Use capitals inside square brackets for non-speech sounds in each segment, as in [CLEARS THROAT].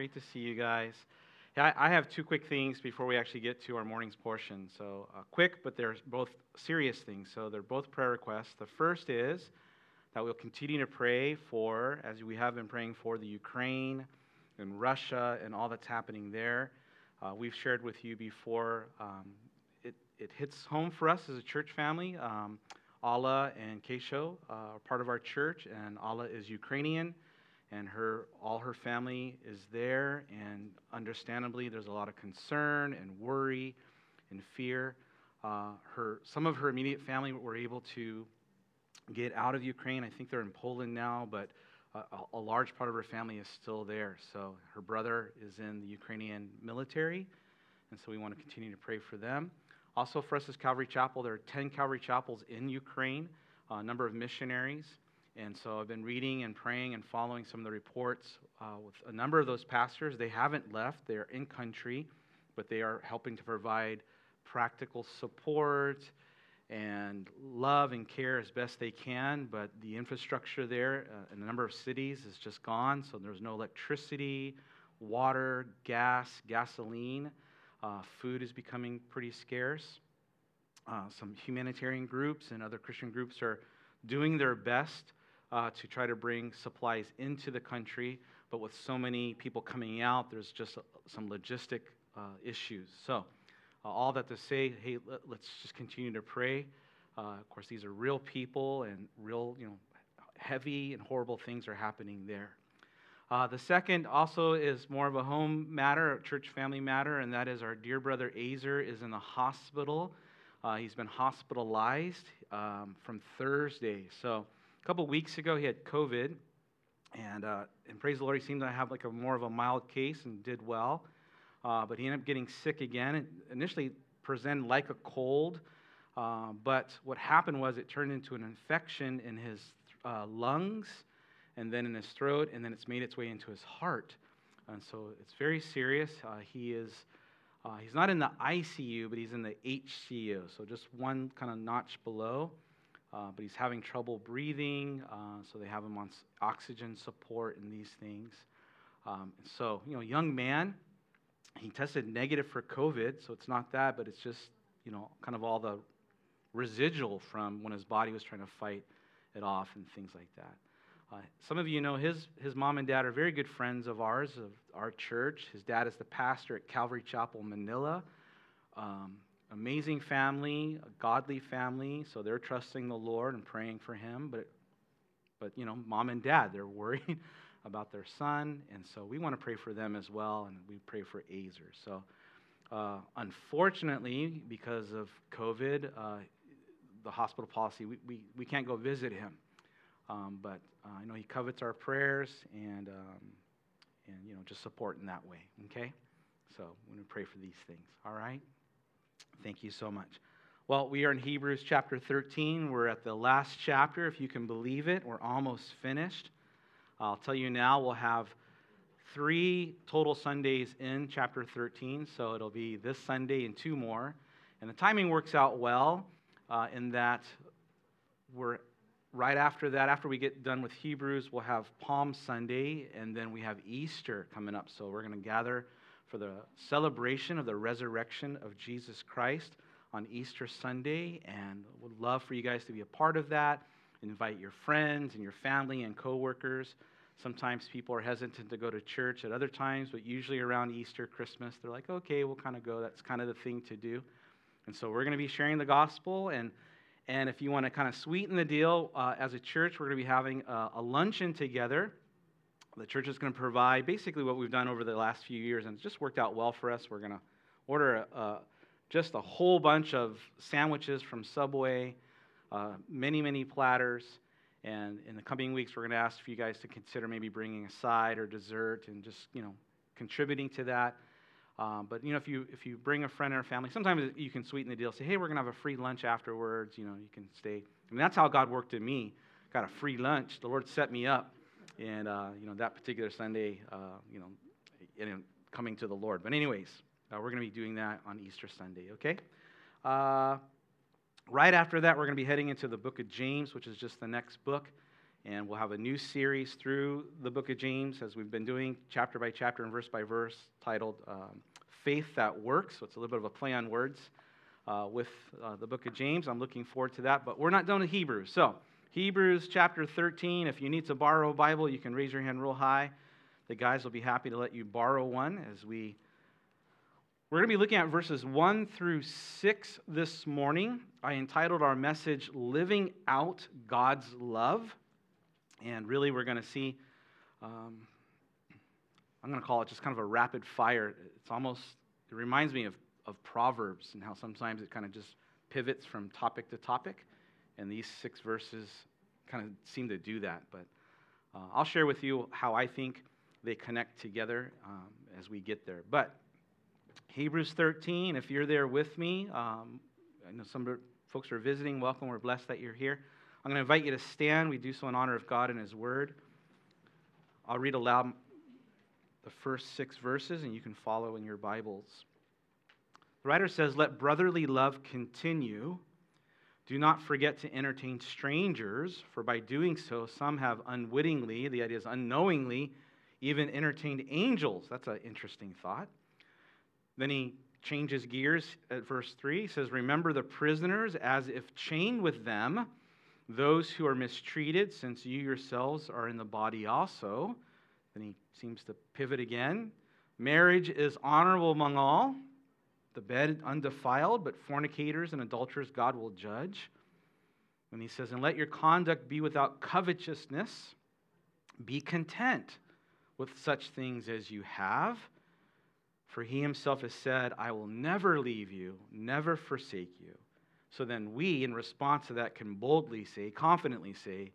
great to see you guys. I, I have two quick things before we actually get to our morning's portion. So, uh, quick, but they're both serious things. So, they're both prayer requests. The first is that we'll continue to pray for, as we have been praying for, the Ukraine and Russia and all that's happening there. Uh, we've shared with you before, um, it, it hits home for us as a church family. Um, Alla and Keisho uh, are part of our church, and Alla is Ukrainian and her all her family is there and understandably there's a lot of concern and worry and fear. Uh, her some of her immediate family were able to get out of ukraine. I think they're in poland now but a, a large part of her family is still there. So her brother is in the ukrainian military and so we want to continue to pray for them. Also for us as calvary chapel. There are 10 calvary chapels in ukraine a number of missionaries and so I've been reading and praying and following some of the reports uh, with a number of those pastors. They haven't left, they're in country, but they are helping to provide practical support and love and care as best they can. But the infrastructure there uh, in a number of cities is just gone, so there's no electricity, water, gas, gasoline. Uh, food is becoming pretty scarce. Uh, some humanitarian groups and other Christian groups are doing their best uh, to try to bring supplies into the country. But with so many people coming out, there's just some logistic uh, issues. So, uh, all that to say, hey, let, us just continue to pray. Uh, of course, these are real people, and real, you know, heavy and horrible things are happening there. Uh, the second also is more of a home matter, a church family matter, and that is our dear brother Azer is in the hospital. Uh, he's been hospitalized um, from Thursday. So, a couple weeks ago, he had COVID, and, uh, and praise the Lord, he seemed to have like a more of a mild case and did well. Uh, but he ended up getting sick again. It initially presented like a cold, uh, but what happened was it turned into an infection in his uh, lungs and then in his throat, and then it's made its way into his heart. And so it's very serious. Uh, he is. Uh, he's not in the ICU, but he's in the HCU, so just one kind of notch below uh, but he's having trouble breathing, uh, so they have him on oxygen support and these things. Um, so, you know, young man, he tested negative for COVID, so it's not that, but it's just, you know, kind of all the residual from when his body was trying to fight it off and things like that. Uh, some of you know his, his mom and dad are very good friends of ours, of our church. His dad is the pastor at Calvary Chapel, Manila. Um, amazing family, a godly family, so they're trusting the Lord and praying for him. But, but you know, mom and dad, they're [LAUGHS] worried about their son, and so we want to pray for them as well, and we pray for Azer. So, uh, unfortunately, because of COVID, uh, the hospital policy, we, we, we can't go visit him. Um, but uh, I know he covets our prayers and, um, and, you know, just support in that way, okay? So, we're going to pray for these things, all right? Thank you so much. Well, we are in Hebrews chapter 13. We're at the last chapter, if you can believe it. We're almost finished. I'll tell you now, we'll have three total Sundays in chapter 13, so it'll be this Sunday and two more. And the timing works out well uh, in that we're right after that, after we get done with Hebrews, we'll have Palm Sunday, and then we have Easter coming up. So we're going to gather for the celebration of the resurrection of Jesus Christ on Easter Sunday, and would love for you guys to be a part of that. Invite your friends and your family and coworkers. Sometimes people are hesitant to go to church at other times, but usually around Easter, Christmas, they're like, okay, we'll kind of go. That's kind of the thing to do. And so we're going to be sharing the gospel. And, and if you want to kind of sweeten the deal, uh, as a church, we're going to be having a, a luncheon together the church is going to provide basically what we've done over the last few years, and it's just worked out well for us. We're going to order a, just a whole bunch of sandwiches from Subway, uh, many, many platters. And in the coming weeks, we're going to ask for you guys to consider maybe bringing a side or dessert and just, you know, contributing to that. Um, but, you know, if you, if you bring a friend or a family, sometimes you can sweeten the deal. Say, hey, we're going to have a free lunch afterwards. You know, you can stay. I mean, that's how God worked in me. Got a free lunch. The Lord set me up and uh, you know that particular Sunday, uh, you know, coming to the Lord. But anyways, uh, we're going to be doing that on Easter Sunday. Okay. Uh, right after that, we're going to be heading into the book of James, which is just the next book And we'll have a new series through the book of James, as we've been doing chapter by chapter and verse by verse, titled um, Faith That Works. So it's a little bit of a play on words uh, with uh, the book of James. I'm looking forward to that. But we're not done with Hebrews. So, Hebrews chapter 13. If you need to borrow a Bible, you can raise your hand real high. The guys will be happy to let you borrow one as we. We're going to be looking at verses 1 through 6 this morning. I entitled our message Living Out God's Love. And really, we're going to see, um, I'm going to call it just kind of a rapid fire. It's almost, it reminds me of, of Proverbs and how sometimes it kind of just pivots from topic to topic. And these six verses kind of seem to do that. But uh, I'll share with you how I think they connect together um, as we get there. But Hebrews 13, if you're there with me, um, I know some folks are visiting. Welcome. We're blessed that you're here. I'm going to invite you to stand. We do so in honor of God and His Word. I'll read aloud the first six verses, and you can follow in your Bibles. The writer says, Let brotherly love continue. Do not forget to entertain strangers, for by doing so, some have unwittingly, the idea is unknowingly, even entertained angels. That's an interesting thought. Then he changes gears at verse 3. He says, Remember the prisoners as if chained with them those who are mistreated, since you yourselves are in the body also. Then he seems to pivot again. Marriage is honorable among all, the bed undefiled, but fornicators and adulterers God will judge. And he says, And let your conduct be without covetousness. Be content with such things as you have. For he himself has said, I will never leave you, never forsake you. So then we, in response to that, can boldly say, confidently say,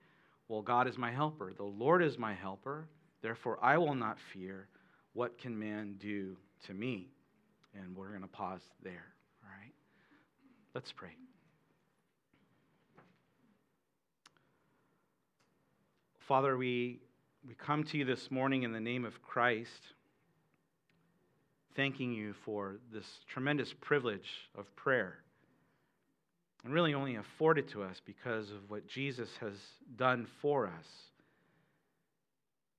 Well, God is my helper. The Lord is my helper. Therefore, I will not fear. What can man do to me? And we're going to pause there. All right? Let's pray. Father, we, we come to you this morning in the name of Christ, thanking you for this tremendous privilege of prayer and really only afforded to us because of what Jesus has done for us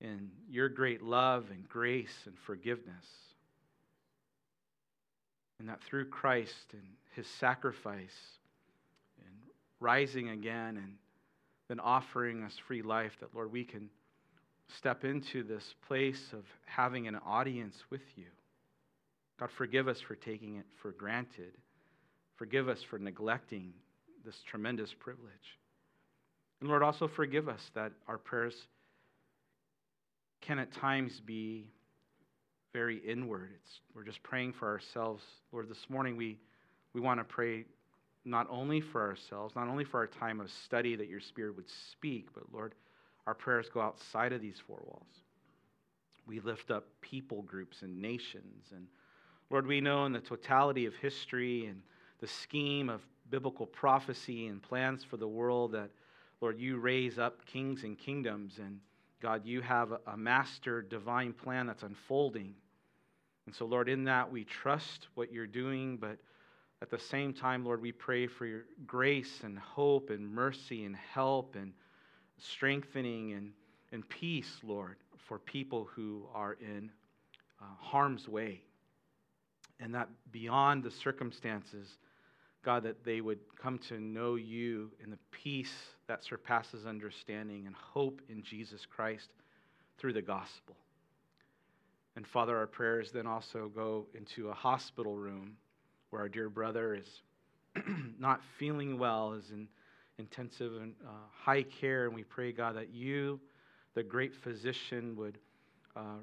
in your great love and grace and forgiveness. And that through Christ and his sacrifice and rising again and then offering us free life, that, Lord, we can step into this place of having an audience with you. God, forgive us for taking it for granted. Forgive us for neglecting this tremendous privilege. And Lord, also forgive us that our prayers can at times be very inward. It's, we're just praying for ourselves. Lord, this morning we, we want to pray not only for ourselves, not only for our time of study that your Spirit would speak, but Lord, our prayers go outside of these four walls. We lift up people groups and nations. And Lord, we know in the totality of history and the scheme of biblical prophecy and plans for the world that, Lord, you raise up kings and kingdoms. And God, you have a master divine plan that's unfolding. And so, Lord, in that we trust what you're doing, but at the same time, Lord, we pray for your grace and hope and mercy and help and strengthening and, and peace, Lord, for people who are in uh, harm's way. And that beyond the circumstances, God, that they would come to know you in the peace that surpasses understanding and hope in Jesus Christ through the gospel. And Father, our prayers then also go into a hospital room where our dear brother is [CLEARS THROAT] not feeling well, is in intensive and uh, high care. And we pray, God, that you, the great physician, would uh,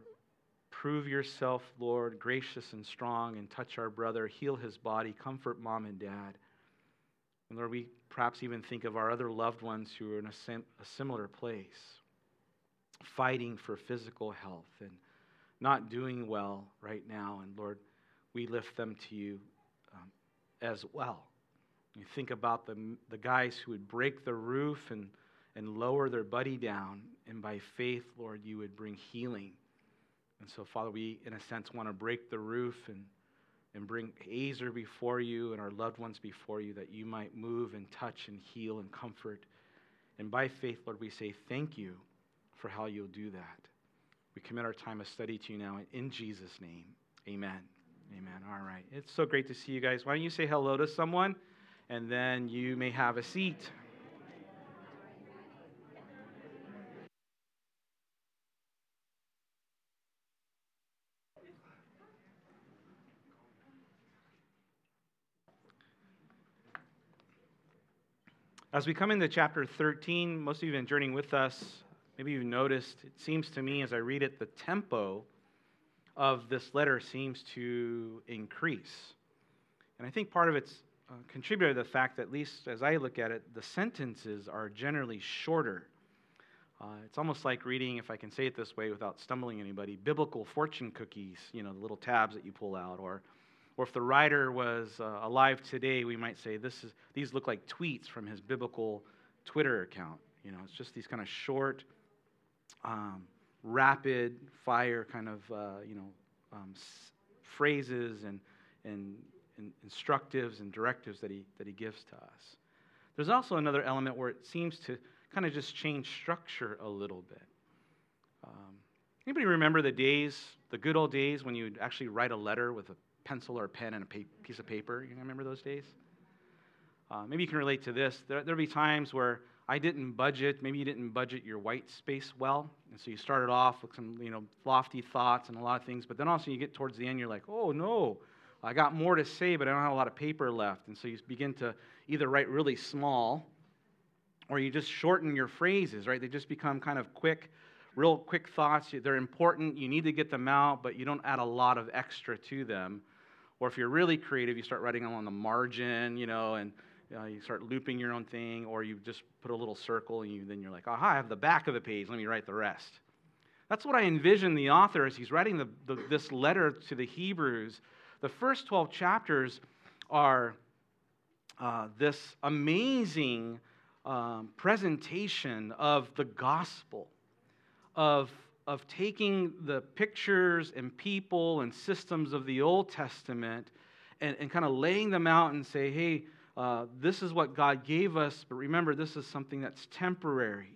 prove yourself, Lord, gracious and strong, and touch our brother, heal his body, comfort mom and dad. And Lord, we perhaps even think of our other loved ones who are in a, sim- a similar place, fighting for physical health and not doing well right now. And Lord, we lift them to you um, as well. You think about the, the guys who would break the roof and, and lower their buddy down, and by faith, Lord, you would bring healing. And so, Father, we, in a sense, want to break the roof and, and bring Azer before you and our loved ones before you that you might move and touch and heal and comfort And by faith, Lord, we say thank you for how you'll do that. We commit our time of study to you now in Jesus' name. Amen. Amen. All right. It's so great to see you guys. Why don't you say hello to someone and then you may have a seat. As we come into chapter 13, most of you have been journeying with us. Maybe you've noticed, it seems to me as I read it, the tempo of this letter seems to increase. And I think part of it's uh, contributed to the fact that, at least as I look at it, the sentences are generally shorter. Uh, it's almost like reading, if I can say it this way without stumbling anybody, biblical fortune cookies, you know, the little tabs that you pull out, or or if the writer was uh, alive today, we might say this is, these look like tweets from his biblical Twitter account. You know, it's just these kind of short, um, rapid fire kind of, uh, you know, um, s- phrases and, and, and instructives and directives that he, that he gives to us. There's also another element where it seems to kind of just change structure a little bit. Um, anybody remember the days, the good old days when you'd actually write a letter with a pencil or a pen and a pa- piece of paper. You remember those days? Uh, maybe you can relate to this. There, there'll be times where I didn't budget. Maybe you didn't budget your white space well, and so you started off with some, you know, lofty thoughts and a lot of things. But then also you get towards the end, you're like, oh no, I got more to say, but I don't have a lot of paper left. And so you begin to either write really small, or you just shorten your phrases. Right? They just become kind of quick, real quick thoughts. They're important. You need to get them out, but you don't add a lot of extra to them. Or if you're really creative, you start writing on the margin, you know, and uh, you start looping your own thing, or you just put a little circle and you, then you're like, aha, I have the back of the page, let me write the rest. That's what I envision the author as he's writing the, the, this letter to the Hebrews. The first 12 chapters are uh, this amazing um, presentation of the gospel, of of taking the pictures and people and systems of the Old Testament and, and kind of laying them out and say, hey, uh, this is what God gave us, but remember, this is something that's temporary.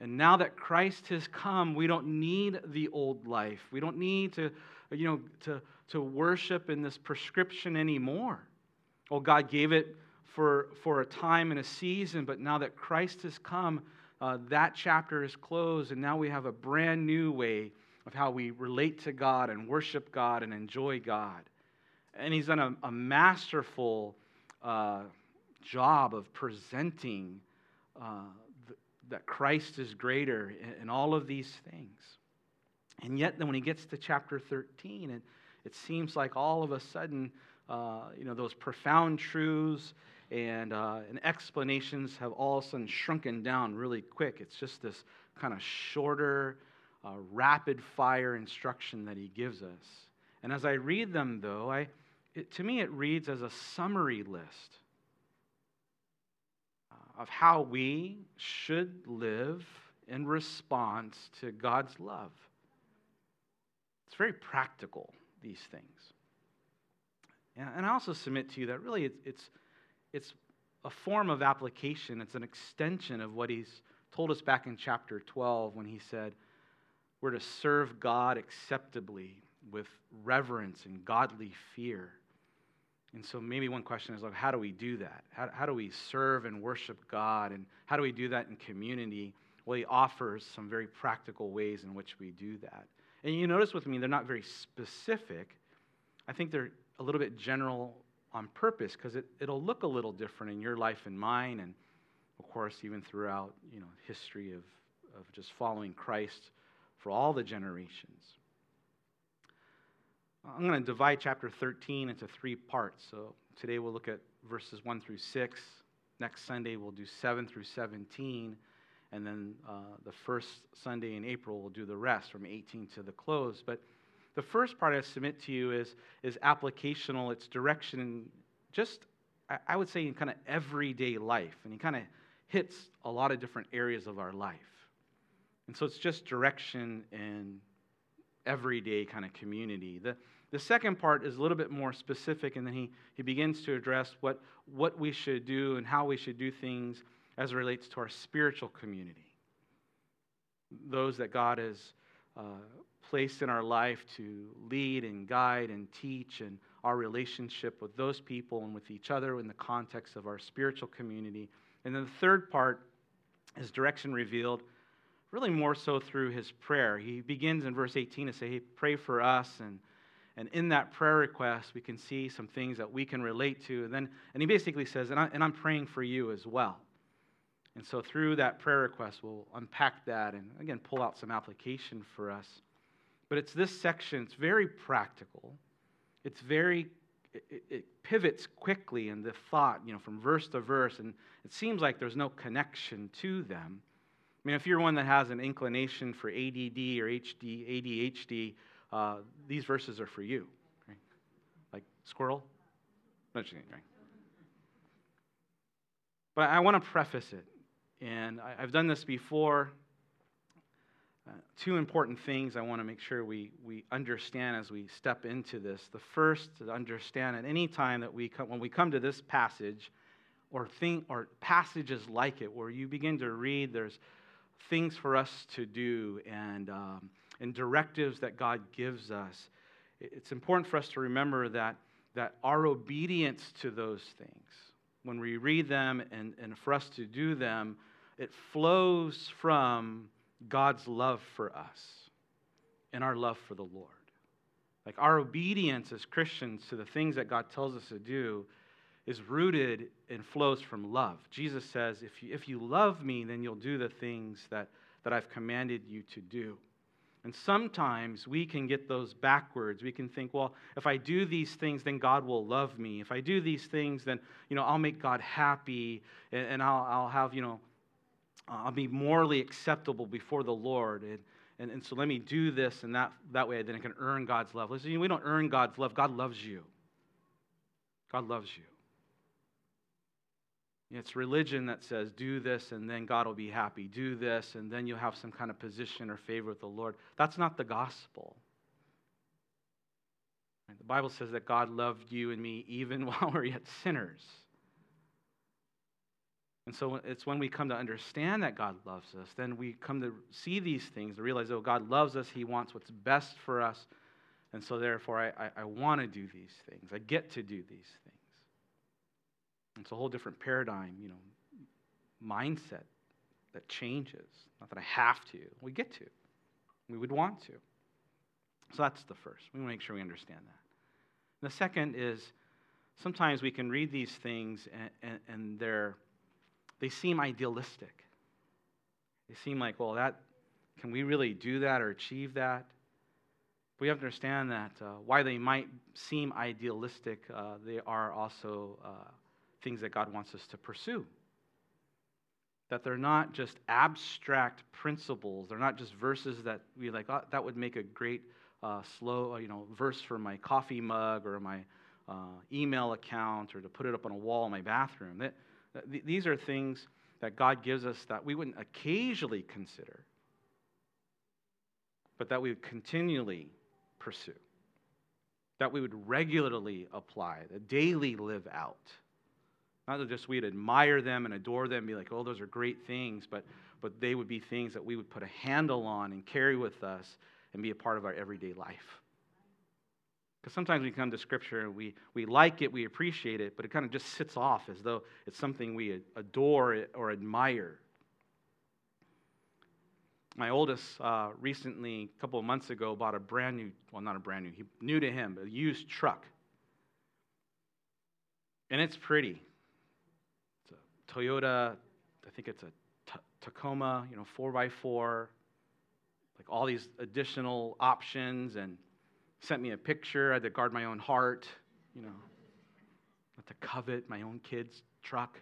And now that Christ has come, we don't need the old life. We don't need to, you know, to, to worship in this prescription anymore. Well, God gave it for, for a time and a season, but now that Christ has come, uh, that chapter is closed, and now we have a brand new way of how we relate to God and worship God and enjoy God. And he's done a, a masterful uh, job of presenting uh, th- that Christ is greater in, in, all of these things. And yet, then when he gets to chapter 13, it, it seems like all of a sudden, uh, you know, those profound truths and, uh, and explanations have all of a sudden shrunken down really quick. It's just this kind of shorter, uh, rapid fire instruction that he gives us. And as I read them, though, I, it, to me it reads as a summary list uh, of how we should live in response to God's love. It's very practical, these things. And I also submit to you that really it's, it's it's a form of application, it's an extension of what he's told us back in chapter 12 when he said, We're to serve God acceptably with reverence and godly fear. And so, maybe one question is like, how do we do that? How, how do we serve and worship God? And how do we do that in community? Well, he offers some very practical ways in which we do that. And you notice with me, they're not very specific. I think they're a little bit general on purpose because it, it'll look a little different in your life and mine, and of course, even throughout you know, history of, of just following Christ for all the generations. I'm going to divide chapter 13 into three parts. So today we'll look at verses 1 through 6. Next Sunday we'll do 7 through 17. And then uh, the first Sunday in April we'll do the rest from 18 to the close. But the first part I submit to you is, is applicational, it's direction just, I would say, in kind of everyday life. And he kind of hits a lot of different areas of our life. And so it's just direction in everyday kind of community. The, the second part is a little bit more specific, and then he, he begins to address what, what we should do and how we should do things as it relates to our spiritual community. Those that God has uh, placed in our life to lead and guide and teach, and our relationship with those people and with each other in the context of our spiritual community. And then the third part is direction revealed, really more so through his prayer. He begins in verse 18 to say, Hey, pray for us. And, and in that prayer request, we can see some things that we can relate to. And then and he basically says, and, I, and I'm praying for you as well. And so through that prayer request, we'll unpack that and again pull out some application for us. But it's this section, it's very practical. It's very, it, it, pivots quickly in the thought, you know, from verse to verse, and it seems like there's no connection to them. I mean, if you're one that has an inclination for ADD or HD, ADHD, uh, these verses are for you. Right? Like squirrel? No, right? But I want to preface it, and I, I've done this before. Two important things I want to make sure we, we understand as we step into this. The first, to understand at any time that we come, when we come to this passage, or think, or passages like it, where you begin to read, there's things for us to do and, um, and directives that God gives us. It's important for us to remember that, that our obedience to those things, when we read them and, and for us to do them, it flows from God's love for us and our love for the Lord. Like our obedience as Christians to the things that God tells us to do is rooted and flows from love. Jesus says, if you, if you love me, then you'll do the things that, that I've commanded you to do. And sometimes we can get those backwards. We can think, well, if I do these things, then God will love me. If I do these things, then, you know, I'll make God happy and, and I'll, I'll have, you know, I'll be morally acceptable before the Lord. And, and, and so let me do this, and that, that way then I can earn God's love. Listen, we don't earn God's love. God loves you. God loves you. It's religion that says, do this and then God will be happy. Do this and then you'll have some kind of position or favor with the Lord. That's not the gospel. The Bible says that God loved you and me even [LAUGHS] while we're yet sinners. And so it's when we come to understand that God loves us, then we come to see these things, to realize, oh, God loves us. He wants what's best for us. And so therefore, I, I, I want to do these things. I get to do these things. It's a whole different paradigm, you know, mindset that changes. Not that I have to, we get to. We would want to. So that's the first. We want to make sure we understand that. The second is sometimes we can read these things and, and, and they're they seem idealistic. They seem like, well, that can we really do that or achieve that? We have to understand that uh, why they might seem idealistic, uh, they are also uh, things that God wants us to pursue. That they're not just abstract principles. They're not just verses that we like. Oh, that would make a great uh, slow, uh, you know, verse for my coffee mug or my uh, email account or to put it up on a wall in my bathroom. That, these are things that God gives us that we wouldn't occasionally consider, but that we would continually pursue, that we would regularly apply, that daily live out. Not that just we'd admire them and adore them and be like, oh, those are great things, but, but they would be things that we would put a handle on and carry with us and be a part of our everyday life. Because sometimes we come to Scripture and we, we like it, we appreciate it, but it kind of just sits off as though it's something we adore or admire. My oldest uh, recently, a couple of months ago, bought a brand new, well, not a brand new, he, new to him, a used truck. And it's pretty. It's a Toyota, I think it's a T- Tacoma, you know, 4x4, like all these additional options and sent me a picture. I had to guard my own heart, you know, not to covet my own kid's truck.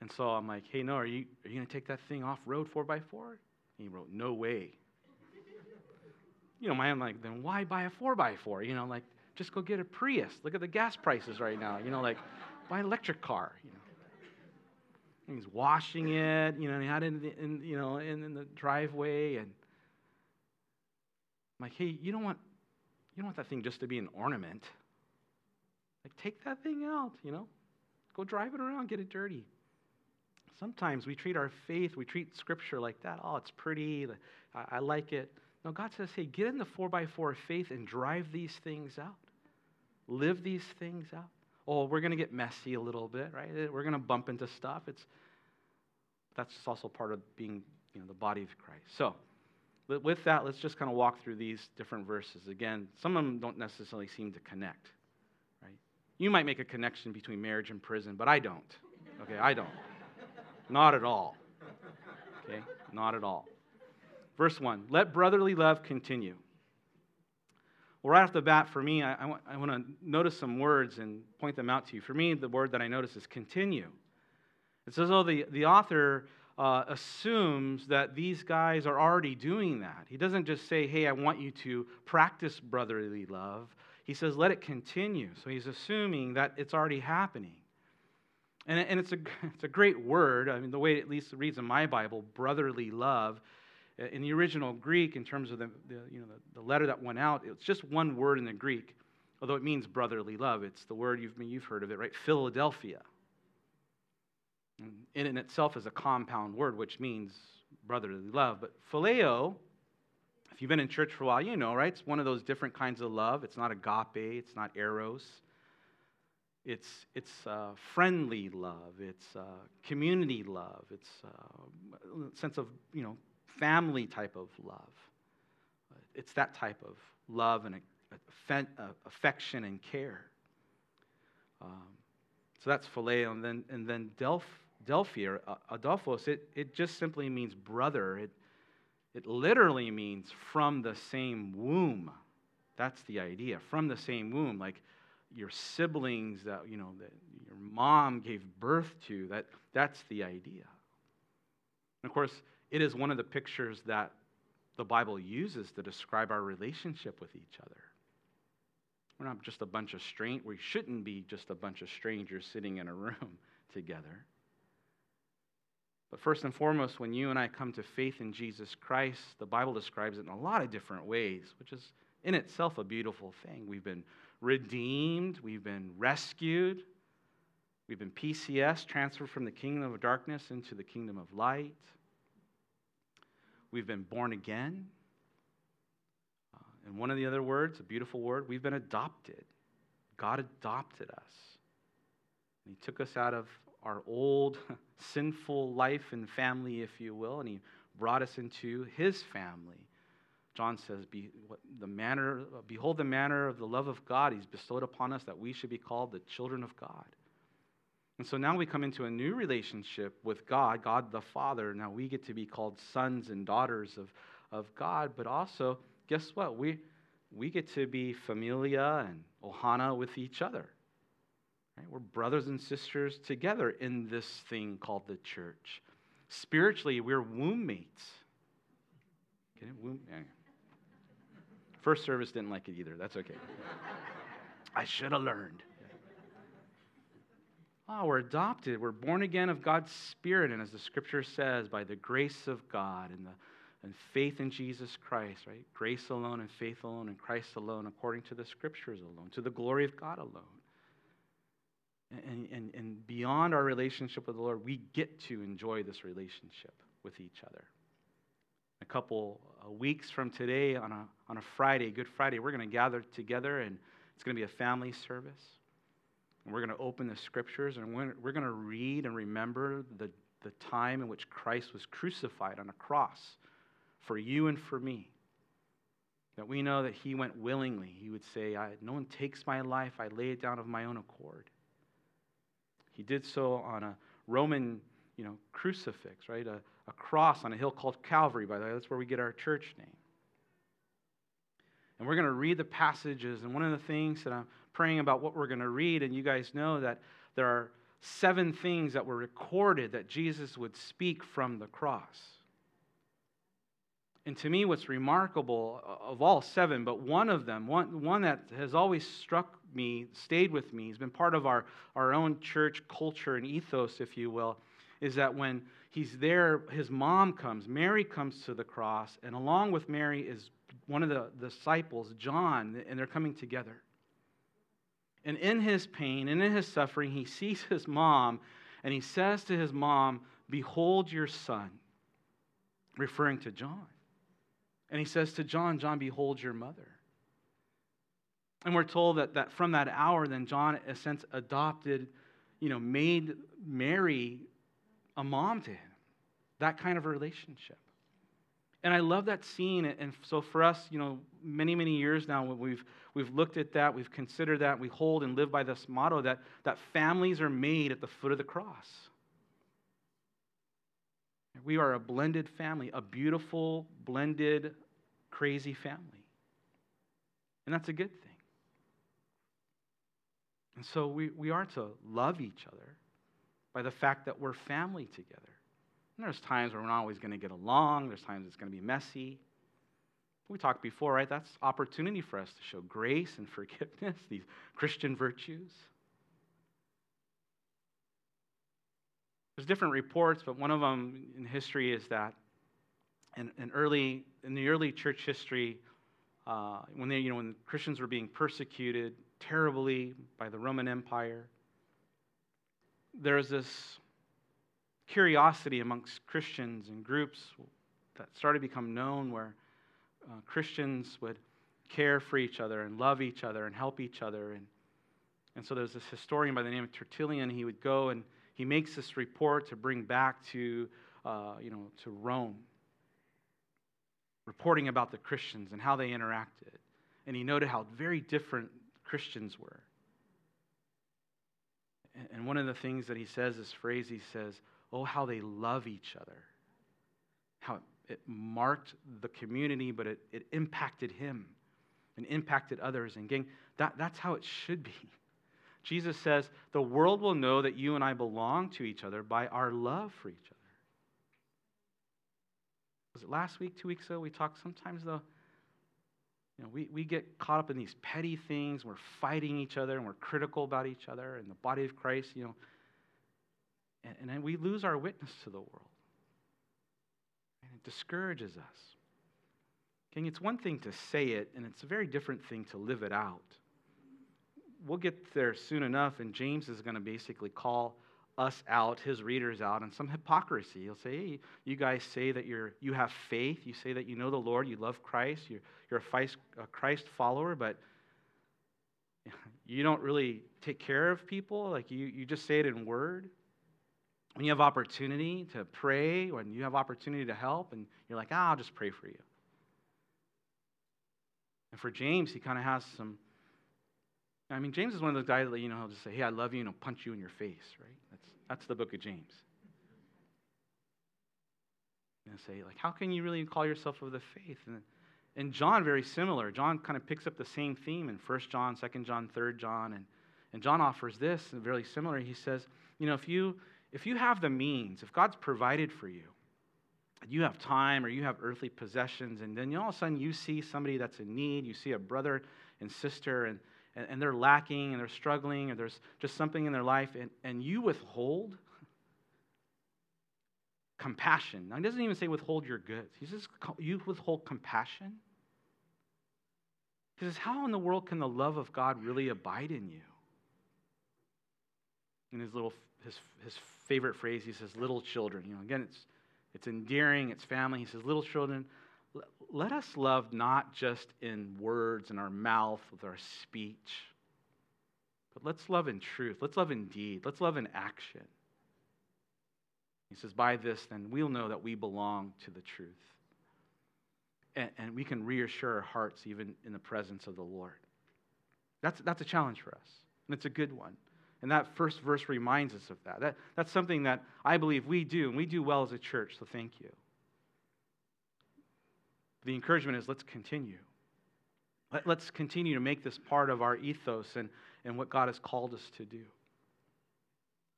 And so I'm like, hey, no, are you, are you going to take that thing off road 4x4? And he wrote, no way. you know, my I'm like, then why buy a 4x4? You know, like, just go get a Prius. Look at the gas prices right now. You know, like, buy an electric car, you know. And he's washing it, you know, and he had it in, the, in you know, in, in the driveway, and like, hey, you don't want you don't want that thing just to be an ornament. Like, take that thing out, you know? Go drive it around, get it dirty. sometimes we treat our faith, we treat Scripture like that. Oh, it's pretty. I, I like it. No, God says, hey, get in the 4x4 of faith and drive these things out. Live these things out. Oh, we're going to get messy a little bit, right? Eh, we're going to bump into stuff. It's that's also part of being, you know, the body of Christ. So, with that, let's just kind of walk through these different verses. Again, some of them don't necessarily seem to connect, right? You might make a connection between marriage and prison, but I don't. Okay, I don't. Not at all. Okay, not at all. Verse 1 Let brotherly love continue. Well, right off the bat, for me, I, I, want, I want to notice some words and point them out to you. For me, the word that I notice is continue. It's as though the, the author uh, assumes that these guys are already doing that. He doesn't just say, hey, I want you to practice brotherly love. He says, let it continue. So he's assuming that it's already happening. And, and it's, a, [LAUGHS] it's a great word. I mean, the way it at least reads in my Bible, brotherly love. In the original Greek, in terms of the, the you know, the, the, letter that went out, it's just one word in the Greek, although it means brotherly love. It's the word you've, you've heard of it, right? Philadelphia. In and itself is a compound word, which means brotherly love. But phileo, if you've been in church for a while, you know, right? It's one of those different kinds of love. It's not agape, it's not eros. It's, it's uh, friendly love. It's uh, community love. It's uh, a sense of, you know, family type of love. It's that type of love and affection and care. Um, so that's phileo. And then, and then delph, Delphi or uh, Adelphos, it, it just simply means brother. It, it literally means from the same womb. That's the idea. From the same womb. Like, your siblings that you know that your mom gave birth to that that's the idea and of course it is one of the pictures that the bible uses to describe our relationship with each other we're not just a bunch of strangers we shouldn't be just a bunch of strangers sitting in a room [LAUGHS] together but first and foremost when you and i come to faith in jesus christ the bible describes it in a lot of different ways which is in itself a beautiful thing we've been redeemed, we've been rescued, we've been PCS, transferred from the kingdom of darkness into the kingdom of light. We've been born again. Uh, and one of the other words, a beautiful word, we've been adopted. God adopted us. He took us out of our old [LAUGHS] sinful life and family, if you will, and He brought us into His family John says, Be, what, the manner, Behold the manner of the love of God He's bestowed upon us that we should be called the children of God. And so now we come into a new relationship with God, God the Father. Now we get to be called sons and daughters of, of God, but also, guess what? We, we get to be familia and ohana with each other. Right? We're brothers and sisters together in this thing called the church. Spiritually, we're womb mates. Get it? Womb? Yeah. First service didn't like it either. That's okay. [LAUGHS] I should have learned. Oh, we're adopted. We're born again of God's Spirit. And as the scripture says, by the grace of God and, the, and faith in Jesus Christ, right? Grace alone and faith alone and Christ alone, according to the scriptures alone, to the glory of God alone. And, and, and beyond our relationship with the Lord, we get to enjoy this relationship with each other a couple uh, weeks from today on a, on a Friday, Good Friday, we're going to gather together and it's going to be a family service. And we're going to open the scriptures and we're, we're going to read and remember the, the time in which Christ was crucified on a cross for you and for me. That we know that he went willingly. He would say, No one takes my life, I lay it down of my own accord. He did so on a Roman you know, crucifix, right? A, a cross on a hill called Calvary, by the way. That's where we get our church name. And we're going to read the passages. And one of the things that I'm praying about what we're going to read, and you guys know that there are seven things that were recorded that Jesus would speak from the cross. And to me, what's remarkable uh, of all seven, but one of them, one, one that has always struck me, stayed with me, has been part of our, our own church culture and ethos, if you will, is that when he's there, his mom comes. Mary comes to the cross, and along with Mary is one of the disciples, John, and they're coming together. And in his pain and in his suffering, he sees [LAUGHS] his mom, and he says to his mom, Behold your son, referring to John. And he says to John, John, behold your mother. And we're told that, that from that hour, then John, in a sense, adopted, you know, made Mary a mom to him. That kind of relationship. And I love that scene. And so for us, you know, many, many years now, we've, we've looked at that, we've considered that, we hold and live by this motto that, that families are made at the foot of the cross. We are a blended family, a beautiful, blended, crazy family. And that's a good thing. And so we, we are to love each other by the fact that we're family together. And there's times where we're not always going to get along, there's times it's going to be messy. We talked before, right? That's opportunity for us to show grace and forgiveness, [LAUGHS] these Christian virtues. There's different reports, but one of them in history is that in, in early in the early church history, uh, when they you know when Christians were being persecuted terribly by the Roman Empire, there was this curiosity amongst Christians and groups that started to become known where uh, Christians would care for each other and love each other and help each other. And, and so there's this historian by the name of Tertullian. He would go and he makes this report to bring back to, uh, you know, to Rome, reporting about the Christians and how they interacted. And he noted how very different Christians were. And one of the things that he says, this phrase, he says, Oh, how they love each other. How it marked the community, but it, it impacted him and impacted others. And gang, that, that's how it should be. Jesus says, The world will know that you and I belong to each other by our love for each other. Was it last week, two weeks ago? We talked sometimes, though, you know, we, we get caught up in these petty things. We're fighting each other and we're critical about each other and the body of Christ, you know, and, and then we lose our witness to the world. And it discourages us. King, it's one thing to say it, and it's a very different thing to live it out we'll get there soon enough, and James is going to basically call us out, his readers out, on some hypocrisy. He'll say, hey, you guys say that you're, you have faith, you say that you know the Lord, you love Christ, you're, you're a Christ follower, but [LAUGHS] you don't really take care of people. Like you, you just say it in word. When you have opportunity to pray, when you have opportunity to help, and you're like, ah, I'll just pray for you. And for James, he kind of has some I mean, James is one of those guys that, you know, he'll just say, hey, I love you, and he'll punch you in your face, right? That's, that's the book of James. And say, like, how can you really call yourself of the faith? And, and John, very similar. John kind of picks up the same theme in 1 John, 2 John, 3 John. And, and John offers this, very similar. He says, you know, if you, if you have the means, if God's provided for you, you have time or you have earthly possessions, and then all of a sudden you see somebody that's in need, you see a brother and sister, and and, and they're lacking and they're struggling or there's just something in their life and, and you withhold compassion. Now, he doesn't even say withhold your goods. He says you withhold compassion. He says, How in the world can the love of God really abide in you? In his little his, his favorite phrase, he says, little children. You know, again, it's it's endearing, it's family. He says, little children, let us love not just in words, in our mouth, with our speech, but let's love in truth. Let's love in deed. Let's love in action. He says, By this, then, we'll know that we belong to the truth. And, and, we can reassure our hearts even in the presence of the Lord. That's, that's a challenge for us, and it's a good one. And that first verse reminds us of that. that. That's something that I believe we do, and we do well as a church, so thank you. The encouragement is let's continue. Let, us continue to make this part of our ethos and, and what God has called us to do.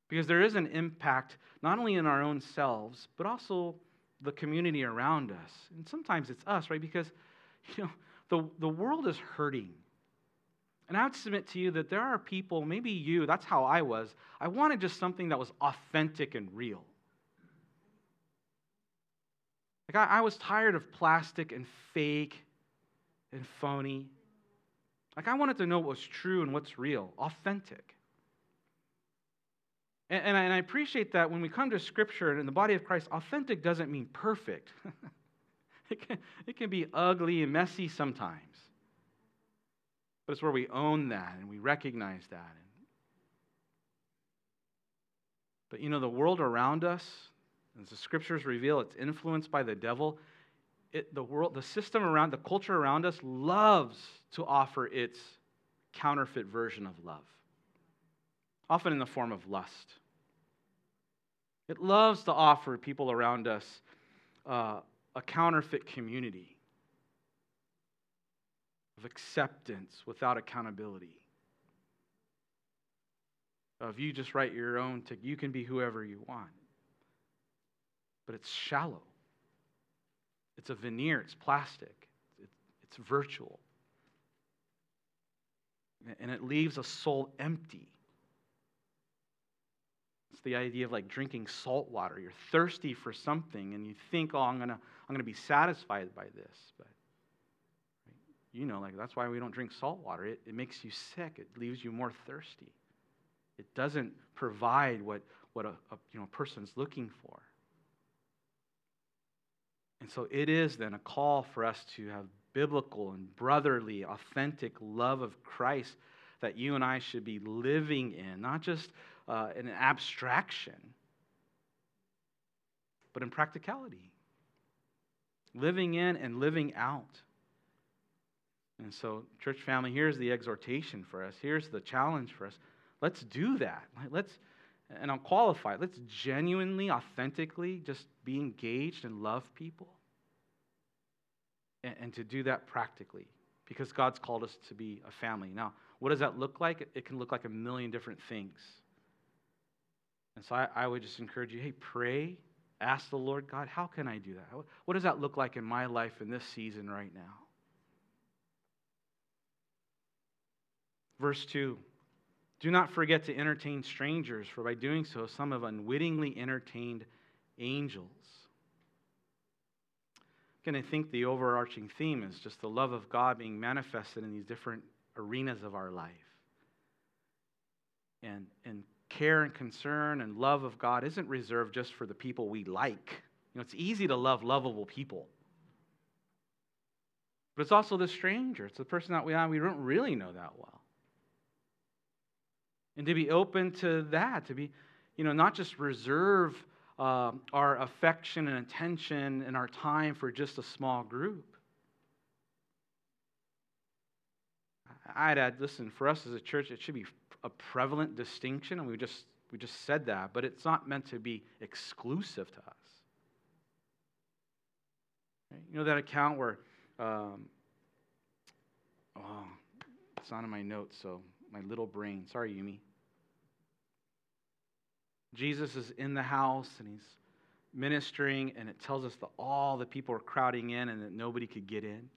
Because there is an impact not only in our own selves, but also the community around us. And sometimes it's us, right? Because [LAUGHS] you know, the, the world is hurting. And I would submit to you that there are people, maybe you, that's how I was. I wanted just something that was authentic and real. Like, I, I was tired of plastic and fake and phony. Like, I wanted to know what was true and what's real, authentic. And, and, I, and I appreciate that when we come to Scripture and in the body of Christ, authentic doesn't mean perfect. [LAUGHS] it, can, it can be ugly and messy sometimes. But it's where we own that and we recognize that. But you know, the world around us, as the scriptures reveal, it's influenced by the devil. It, the world, the system around, the culture around us loves to offer its counterfeit version of love, often in the form of lust. It loves to offer people around us uh, a counterfeit community of acceptance without accountability. Of you just write your own ticket, you can be whoever you want. But it's shallow. It's a veneer, it's plastic, it's virtual. And it leaves a soul empty. It's the idea of like drinking salt water. You're thirsty for something and you think, oh, I'm going to I'm going to be satisfied by this. But you know, like that's why we don't drink salt water. It, it makes you sick, it leaves you more thirsty. It doesn't provide what, what a, a you know, person's looking for. And so it is then a call for us to have biblical and brotherly, authentic love of Christ that you and I should be living in, not just uh, in an abstraction, but in practicality. Living in and living out. And so, church family, here's the exhortation for us. Here's the challenge for us. Let's do that. Let's, and I'll qualify, let's genuinely, authentically just be engaged and love people. And, and to do that practically, because God's called us to be a family. Now, what does that look like? It can look like a million different things. And so I, I would just encourage you hey, pray, ask the Lord, God, how can I do that? What does that look like in my life in this season right now? Verse 2 Do not forget to entertain strangers, for by doing so, some have unwittingly entertained angels. Again, I think the overarching theme is just the love of God being manifested in these different arenas of our life. And, and care and concern and love of God isn't reserved just for the people we like. You know, it's easy to love lovable people. But it's also the stranger. It's the person that we, we don't really know that well. And to be open to that, to be, you know, not just reserve uh, our affection and attention and our time for just a small group. I'd add, listen, for us as a church, it should be a prevalent distinction, and we just we just said that, but it's not meant to be exclusive to us. You know that account where, um, oh, it's not in my notes, so my little brain. Sorry, Yumi. Jesus is in the house and he's ministering, and it tells us that all the people are crowding in and that nobody could get in.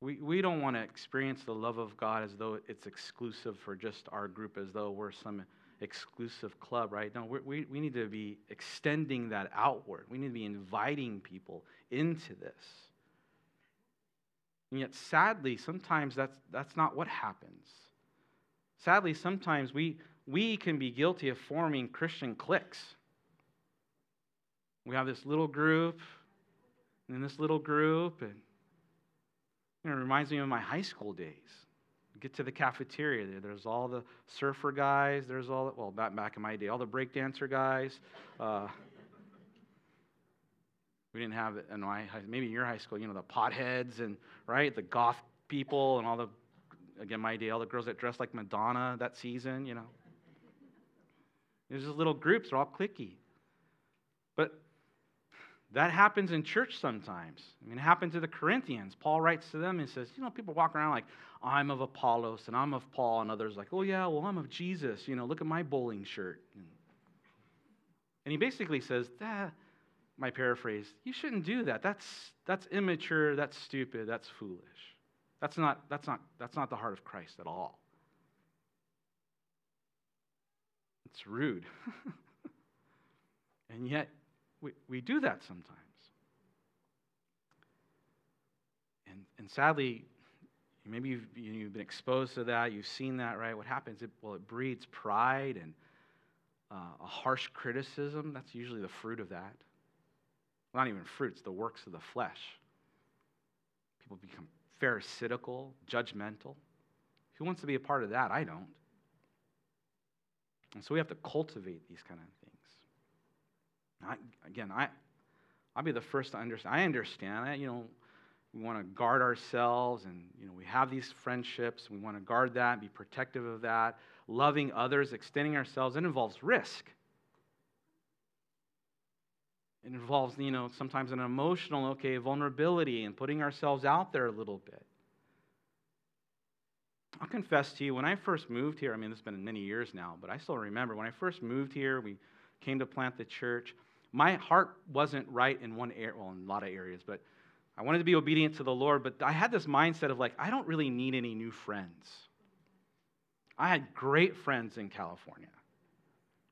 We, we don't want to experience the love of God as though it's exclusive for just our group, as though we're some exclusive club, right? No, we, we need to be extending that outward. We need to be inviting people into this. And yet, sadly, sometimes that's, that's not what happens. Sadly, sometimes we, we can be guilty of forming Christian cliques. We have this little group, and this little group, and you know, it reminds me of my high school days. get to the cafeteria. There's all the surfer guys. There's all, the, well, back, back in my day, all the breakdancer guys. Uh, we didn't have in my, maybe in your high school, you know, the potheads and, right, the goth people and all the, again, my day, all the girls that dressed like Madonna that season, you know. There's just little groups, they're all clicky. But that happens in church sometimes. I mean, it happened to the Corinthians. Paul writes to them and says, You know, people walk around like, I'm of Apollos and I'm of Paul, and others like, Oh, yeah, well, I'm of Jesus. You know, look at my bowling shirt. And he basically says, that, my paraphrase, you shouldn't do that. That's, that's immature, that's stupid, that's foolish. That's not, that's, not, that's not the heart of Christ at all. It's rude. [LAUGHS] and yet, we, we do that sometimes. And, and sadly, Maybe you've, you've been exposed to that, you've seen that, right? What happens? It, well, it breeds pride and uh, a harsh criticism. That's usually the fruit of that. Not even fruits, the works of the flesh. People become pharisaical, judgmental. Who wants to be a part of that? I don't. And so we have to cultivate these kind of things. Again, I, I'll be the first to understand. I understand that, you know, we want to guard ourselves and, you know, we have these friendships. We want to guard that, be protective of that. Loving others, extending ourselves, it involves risk. It involves, you know, sometimes an emotional, okay, vulnerability and putting ourselves out there a little bit. I'll confess to you, when I first moved here, I mean, has been many years now, but I still remember when I first moved here, we came to plant the church. My heart wasn't right in one area, well, in a lot of areas, but I wanted to be obedient to the Lord, but I had this mindset of like, I don't really need any new friends. I had great friends in California.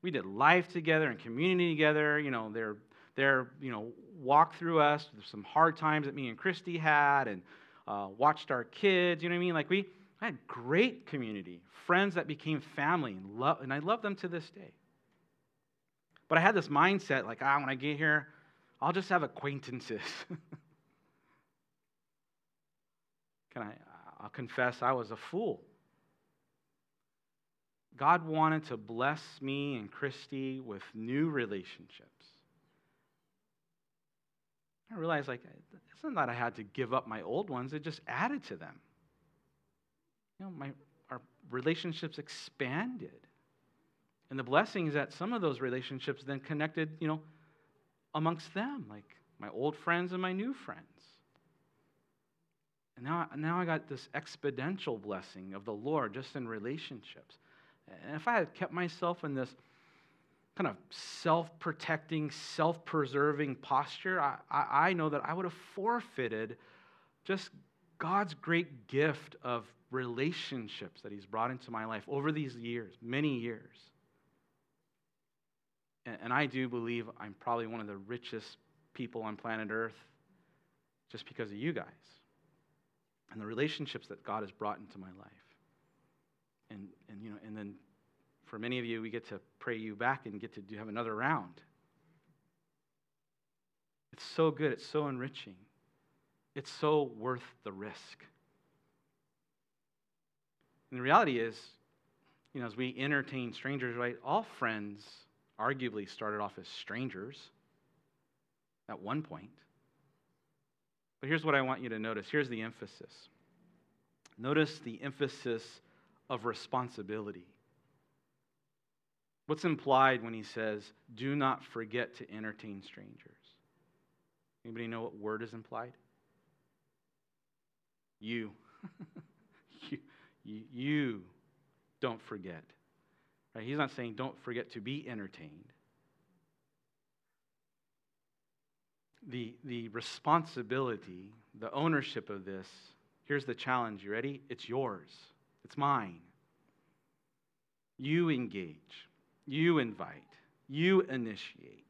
We did life together and community together. You know, they're, they're you know, walked through us. Some hard times that me and Christy had and uh, watched our kids. You know what I mean? Like, we, had great community, friends that became family, and, and I love them to this day. But I had this mindset like, ah, when I get here, I'll just have acquaintances. [LAUGHS] Can I? I'll confess I was a fool. God wanted to bless me and Christy with new relationships. I realized, like, it's not that I had to give up my old ones, it just added to them you know, my, our relationships expanded. And the blessing is that some of those relationships then connected, you know, amongst them, like my old friends and my new friends. And now, now I got this exponential blessing of the Lord just in relationships. And if I had kept myself in this kind of self protecting, self preserving posture, I, I, know that I would have forfeited just God's great gift of relationships that He's brought into my life over these years, many years. And, and I do believe I'm probably one of the richest people on planet Earth just because of you guys and the relationships that God has brought into my life. And, and, you know, and then for many of you, we get to pray you back and get to do, have another round. It's so good. It's so enriching. It's so worth the risk. And the reality is, you know, as we entertain strangers, right, all friends arguably started off as strangers at one point. But here's what I want you to notice here's the emphasis. Notice the emphasis of responsibility. What's implied when he says, do not forget to entertain strangers? Anybody know what word is implied? [LAUGHS] You. you you don't forget. Right? He's not saying don't forget to be entertained. The, the responsibility, the ownership of this, here's the challenge. You ready? It's yours, it's mine. You engage, you invite, you initiate.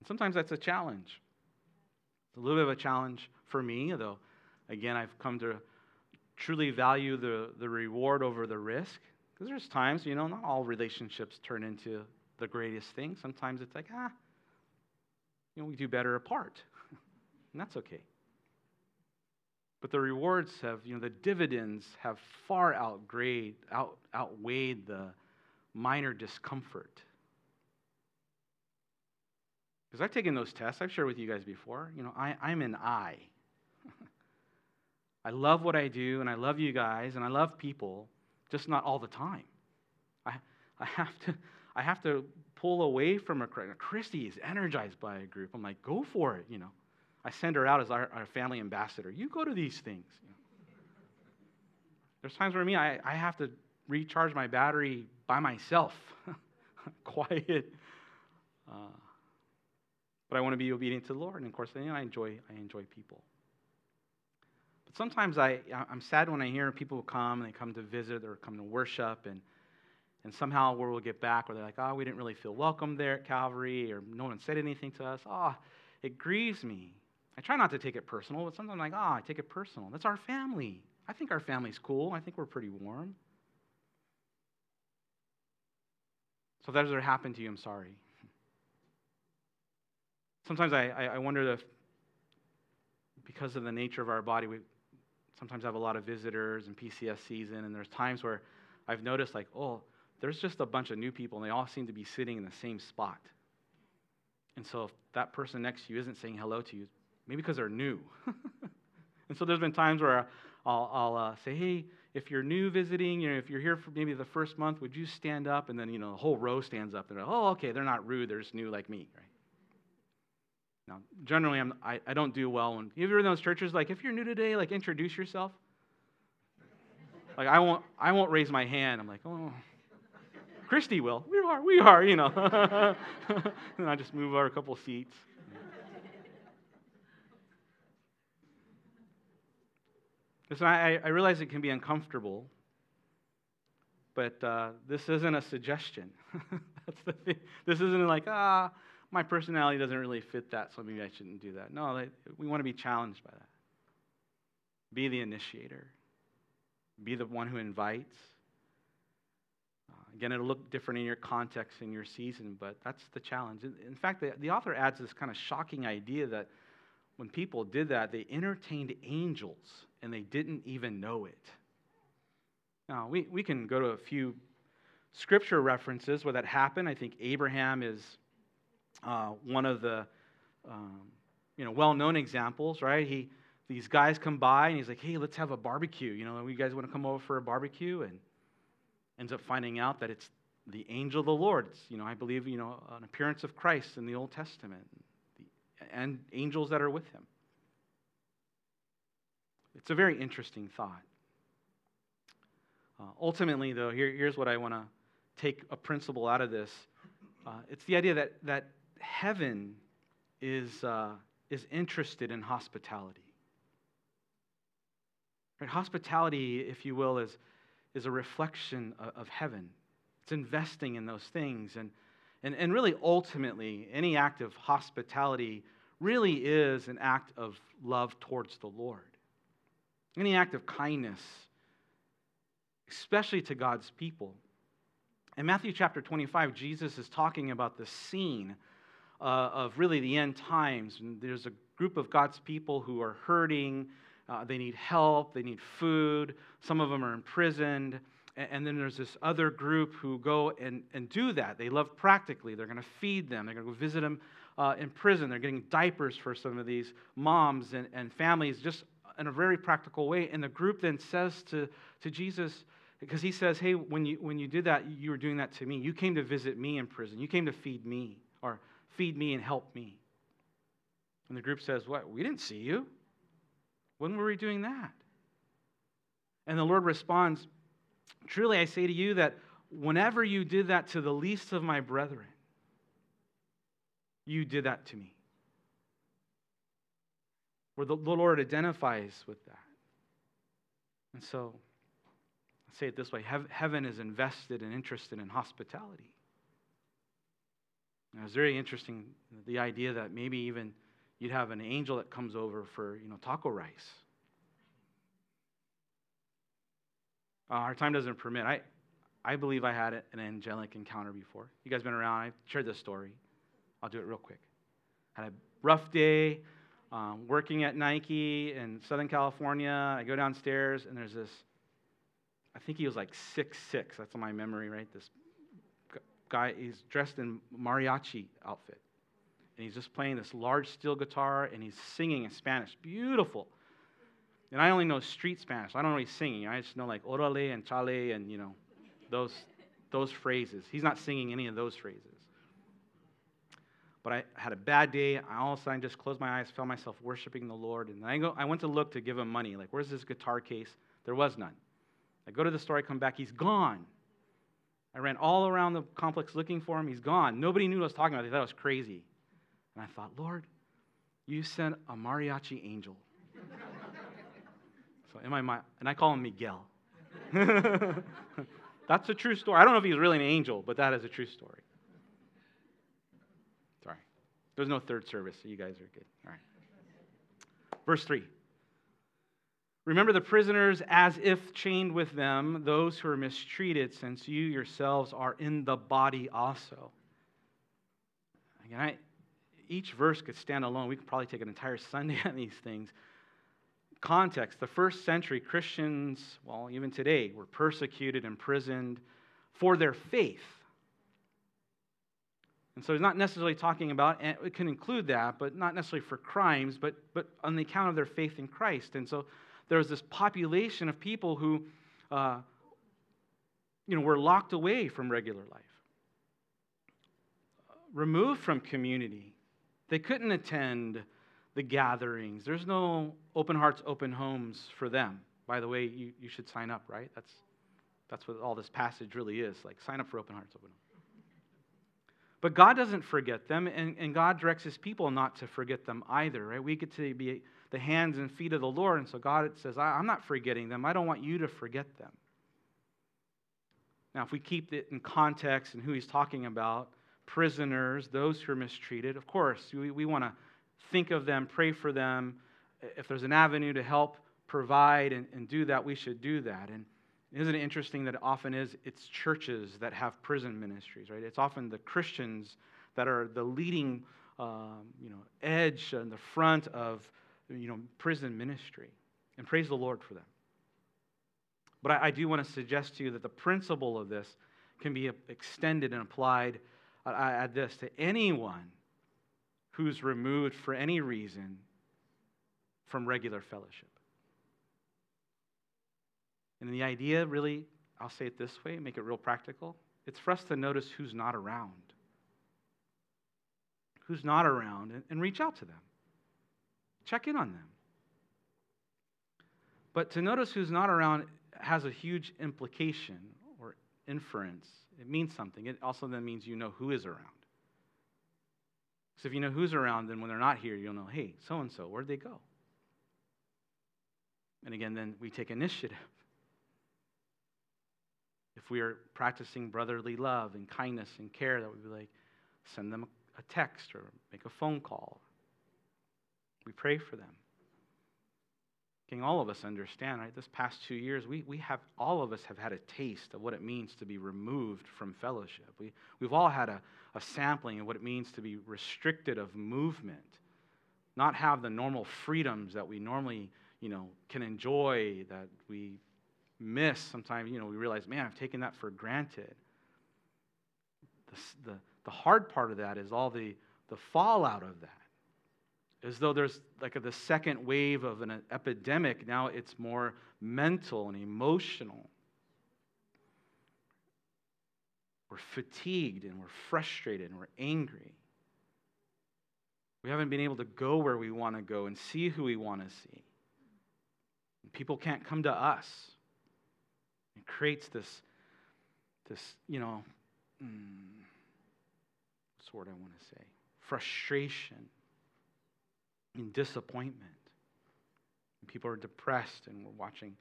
And sometimes that's a challenge. It's a little bit of a challenge for me, though, again, I've come to truly value the, the reward over the risk. Because there's times, you know, not all relationships turn into the greatest thing. Sometimes it's like, ah, you know, we do better apart. [LAUGHS] and that's okay. But the rewards have, you know, the dividends have far outgrade, out, outweighed the minor discomfort. Because I've taken those tests, I've shared with you guys before. You know, I, I'm an I. [LAUGHS] I love what I do, and I love you guys, and I love people, just not all the time. I, I, have, to, I have to pull away from a Christy is energized by a group. I'm like, go for it, you know. I send her out as our, our family ambassador. You go to these things. You [LAUGHS] know. There's times where me, I, I have to recharge my battery by myself, [LAUGHS] quiet. Uh, but I want to be obedient to the Lord, and of course, I enjoy I enjoy people. But sometimes I, I'm sad when I hear people come and they come to visit or come to worship, and, and somehow where we'll get back where they're like, oh, we didn't really feel welcome there at Calvary, or no one said anything to us. Oh, it grieves me. I try not to take it personal, but sometimes I'm like, ah, oh, I take it personal. That's our family. I think our family's cool. I think we're pretty warm. So if that ever happened to you, I'm sorry. Sometimes I, I wonder if, because of the nature of our body, we sometimes have a lot of visitors and PCS season, and there's times where I've noticed, like, oh, there's just a bunch of new people, and they all seem to be sitting in the same spot. And so if that person next to you isn't saying hello to you, maybe because they're new. [LAUGHS] and so there's been times where I'll, I'll uh, say, hey, if you're new visiting, you know, if you're here for maybe the first month, would you stand up? And then, you know, the whole row stands up. They're like, oh, okay, they're not rude. They're just new like me, right? Now, generally, I'm, I, I don't do well when, you ever in those churches, like, if you're new today, like, introduce yourself? Like, I won't, I won't raise my hand. I'm like, oh, Christy will. We are, we are, you know. [LAUGHS] and I just move over a couple seats. Listen, I, I realize it can be uncomfortable, but uh, this isn't a suggestion. [LAUGHS] That's the thing. This isn't like, ah, my personality doesn't really fit that, so maybe I shouldn't do that. No, we want to be challenged by that. Be the initiator, be the one who invites. Uh, again, it'll look different in your context, in your season, but that's the challenge. In fact, the, the author adds this kind of shocking idea that when people did that, they entertained angels and they didn't even know it. Now, we, we can go to a few scripture references where that happened. I think Abraham is uh, one of the um, you know, well-known examples, right? He, these guys come by and he's like, hey, let's have a barbecue. You know, you guys want to come over for a barbecue? And ends up finding out that it's the angel of the Lord. It's, you know, I believe, you know, an appearance of Christ in the Old Testament and angels that are with him. It's a very interesting thought. Uh, ultimately, though, here, here's what I want to take a principle out of this. Uh, it's the idea that, that heaven is, uh, is interested in hospitality. Right? Hospitality, if you will, is, is a reflection of, of heaven. It's investing in those things. And, and, and really, ultimately, any act of hospitality really is an act of love towards the Lord. Any act of kindness, especially to God's people. In Matthew chapter 25, Jesus is talking about the scene uh, of really the end times. And there's a group of God's people who are hurting, uh, they need help, they need food, some of them are imprisoned. And then there's this other group who go and, and do that. They love practically. They're going to feed them. They're going to go visit them uh, in prison. They're getting diapers for some of these moms and, and families just in a very practical way. And the group then says to, to Jesus, because he says, Hey, when you, when you did that, you were doing that to me. You came to visit me in prison. You came to feed me. Or feed me and help me. And the group says, What? We didn't see you. When were we doing that? And the Lord responds, Truly I say to you that whenever you did that to the least of my brethren, you did that to me. Where the, Lord identifies with that. And so, I say it this way heaven is invested and interested in hospitality. And it was very interesting the idea that maybe even you'd have an angel that comes over for you know taco rice. Uh, our time doesn't permit. I, I believe I had an angelic encounter before. You guys been around? I shared this story. I'll do it real quick. Had a rough day um, working at Nike in Southern California. I go downstairs and there's this. I think he was like six six. That's my memory, right? This guy, he's dressed in mariachi outfit. And he's just playing this large steel guitar and he's singing in Spanish. Beautiful. And I only know street Spanish. I don't know he's singing. I just know like orale and chale and, you know, those, those phrases. He's not singing any of those phrases. But I had a bad day. I all of a sudden just closed my eyes, felt myself worshiping the Lord. And I, go, I went to look to give him money. Like, where's this guitar case? There was none. I go to the store, I come back, he's gone. I ran all around the complex looking for him. He's gone. Nobody knew what I was talking about. They thought I was crazy. And I thought, Lord, you sent a mariachi angel. [LAUGHS] so in my mind, and I call him Miguel. [LAUGHS] That's a true story. I don't know if he's really an angel, but that is a true story. There's no third service, so you guys are good. All right. Verse 3 Remember the prisoners as if chained with them, those who are mistreated, since you yourselves are in the body also. Again, I, each verse could stand alone. We could probably take an entire Sunday [LAUGHS] on these things. Context the first century Christians, well, even today, were persecuted, imprisoned for their faith. And so he's not necessarily talking about, and it can include that, but not necessarily for crimes, but, but on the account of their faith in Christ. And so there was this population of people who, uh, you know, were locked away from regular life, removed from community. They couldn't attend the gatherings. There's no open hearts, open homes for them. By the way, you, you should sign up, right? That's, that's what all this passage really is. Like, sign up for open hearts, open homes. But God doesn't forget them, and, and God directs his people not to forget them either, right? We get to be the hands and feet of the Lord. And so God says, I'm not forgetting them. I don't want you to forget them. Now, if we keep it in context and who he's talking about, prisoners, those who are mistreated, of course, we, we want to think of them, pray for them. If there's an avenue to help provide and, and do that, we should do that. And isn't it interesting that it often is it's churches that have prison ministries, right? It's often the Christians that are the leading um, you know, edge and the front of you know, prison ministry. And praise the Lord for them. But I, I do want to suggest to you that the principle of this can be extended and applied. Add this to anyone who's removed for any reason from regular fellowship. And the idea, really, I'll say it this way, make it real practical. It's for us to notice who's not around. Who's not around and, and reach out to them. Check in on them. But to notice who's not around has a huge implication or inference. It means something. It also then means you know who is around. So if you know who's around, then when they're not here, you'll know, hey, so and so, where'd they go? And again, then we take initiative. If we are practicing brotherly love and kindness and care, that would be like send them a text or make a phone call we pray for them. King, all of us understand, right? This past two years, we, we have, all of us have had a taste of what it means to be removed from fellowship. We, we've all had a, a sampling of what it means to be restricted of movement, not have the normal freedoms that we normally, you know, can enjoy, that we miss. Sometimes, you know, we realize, man, I've taken that for granted. The, the, the hard part of that is all the, the fallout of that as though there's like a, the second wave of an epidemic. Now it's more mental and emotional. We're fatigued and we're frustrated and we're angry. We haven't been able to go where we want to go and see who we want to see. And people can't come to us. It creates this, this you know, mm, what's the word I want to say? Frustration and disappointment. And people are depressed, and we're watching,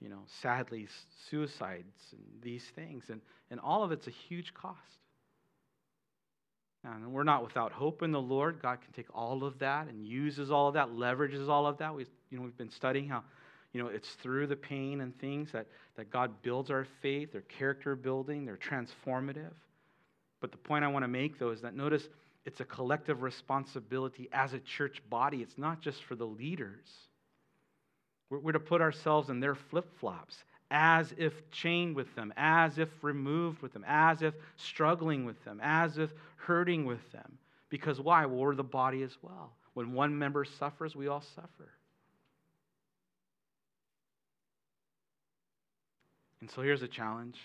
you know, sadly, suicides and these things. And, and all of it's a huge cost. And we're not without hope in the Lord. God can take all of that and uses all of that, leverages all of that. We, you know, we've been studying how, you know, it's through the pain and things that, that God builds our faith, their character building, they're transformative. But the point I want to make, though, is that notice it's a collective responsibility as a church body. It's not just for the leaders. We're, we're to put ourselves in their flip flops as if chained with them, as if removed with them, as if struggling with them, as if hurting with them. Because why? Well, we're the body as well. When one member suffers, we all suffer. And so here's a challenge.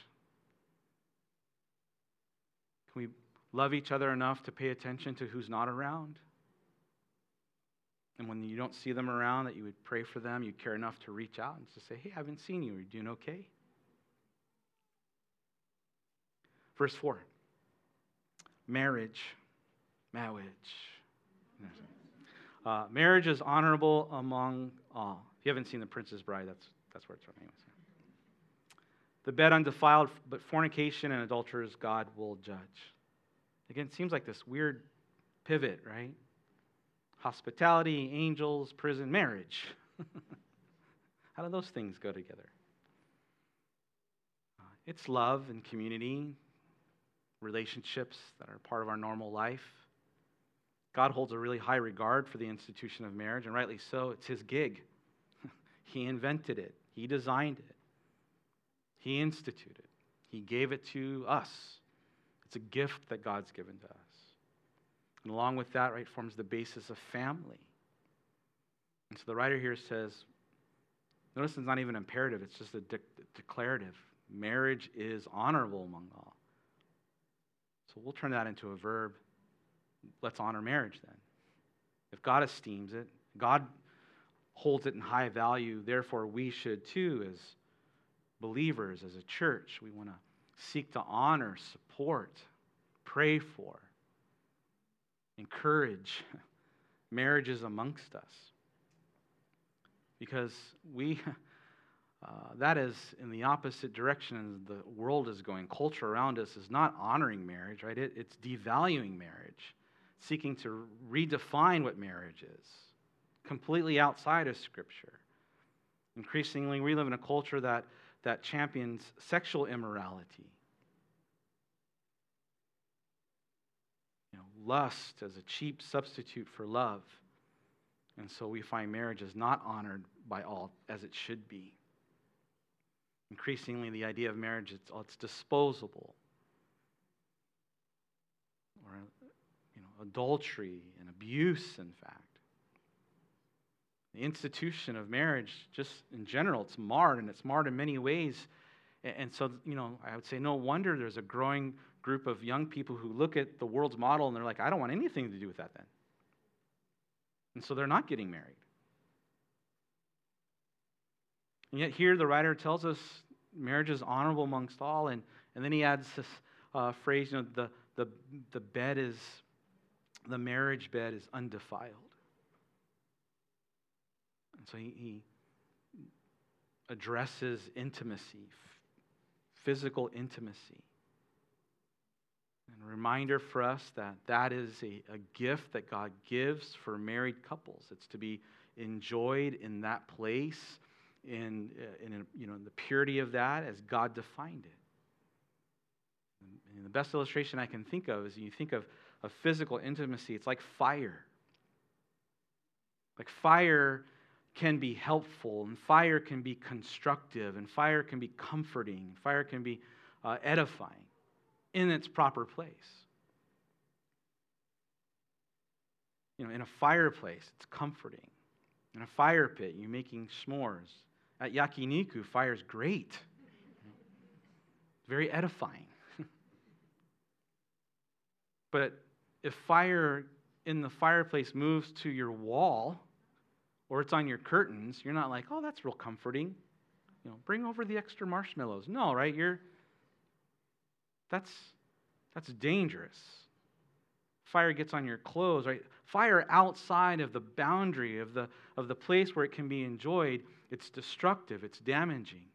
Can we love each other enough to pay attention to who's not around. And when you don't see them around, that you would pray for them, you care enough to reach out and to say, hey, I haven't seen you. Are you doing okay? Verse 4 marriage. Marriage. Uh, marriage is honorable among all. If you haven't seen The Princess Bride, that's, that's where it's from. Anyways. The bed undefiled, but fornication and adulterers God will judge. Again, it seems like this weird pivot, right? hospitality, angels, prison, marriage. [LAUGHS] How do those things go together? Uh, it's love and community, relationships that are part of our normal life. God holds a really high regard for the institution of marriage, and rightly so. It's his gig. [LAUGHS] he invented it, he designed it, he instituted he gave it to us. It's a gift that God's given to us. And along with that, right, forms the basis of family. And so the writer here says, notice it's not even imperative, it's just a de- declarative. Marriage is honorable among all. So we'll turn that into a verb. Let's honor marriage then. If God esteems it, God holds it in high value, therefore we should too, as believers, as a church. We want to seek to honor, support, pray for encourage [LAUGHS] marriages amongst us. Because we, [LAUGHS] uh, that is in the opposite direction the world is going. Culture around us is not honoring marriage, right? It, it's devaluing marriage, seeking to redefine what marriage is, completely outside of Scripture. Increasingly, we live in a culture that, that champions sexual immorality lust as a cheap substitute for love. And so we find marriage is not honored by all as it should be. Increasingly, the idea of marriage it's, oh, it's disposable, or you know, adultery and abuse. In the institution of marriage, just in general, it's marred, and it's marred in many ways. And so, you know, I would say no wonder there's a growing group of young people who look at the world's model and they're like, I don't want anything to do with that then. And so they're not getting married. And yet, here the writer tells us marriage is honorable amongst all. And, and then he adds this uh, phrase, you know, the, the, the bed is, the marriage bed is undefiled. And so he, he addresses intimacy, physical intimacy. And a reminder for us that that is a, a gift that God gives for married couples. It's to be enjoyed in that place, in, uh, in, you know, in the purity of that as God defined it. And the best illustration I can think of is you think of, of physical intimacy, it's like fire. Like fire can be helpful, and fire can be constructive, and fire can be comforting, and fire can be uh, edifying in its proper place. You know, in a fireplace, it's comforting. In a fire pit, you're making s'mores. At yakiniku, fire's great. Very edifying. [LAUGHS] but if fire in the fireplace moves to your wall or it's on your curtains, you're not like, oh, that's real comforting. You know, bring over the extra marshmallows. No, right? You're that's, that's dangerous. Fire gets on your clothes, right? Fire outside of the boundary of the, of the place where it can be enjoyed, it's destructive, it's damaging.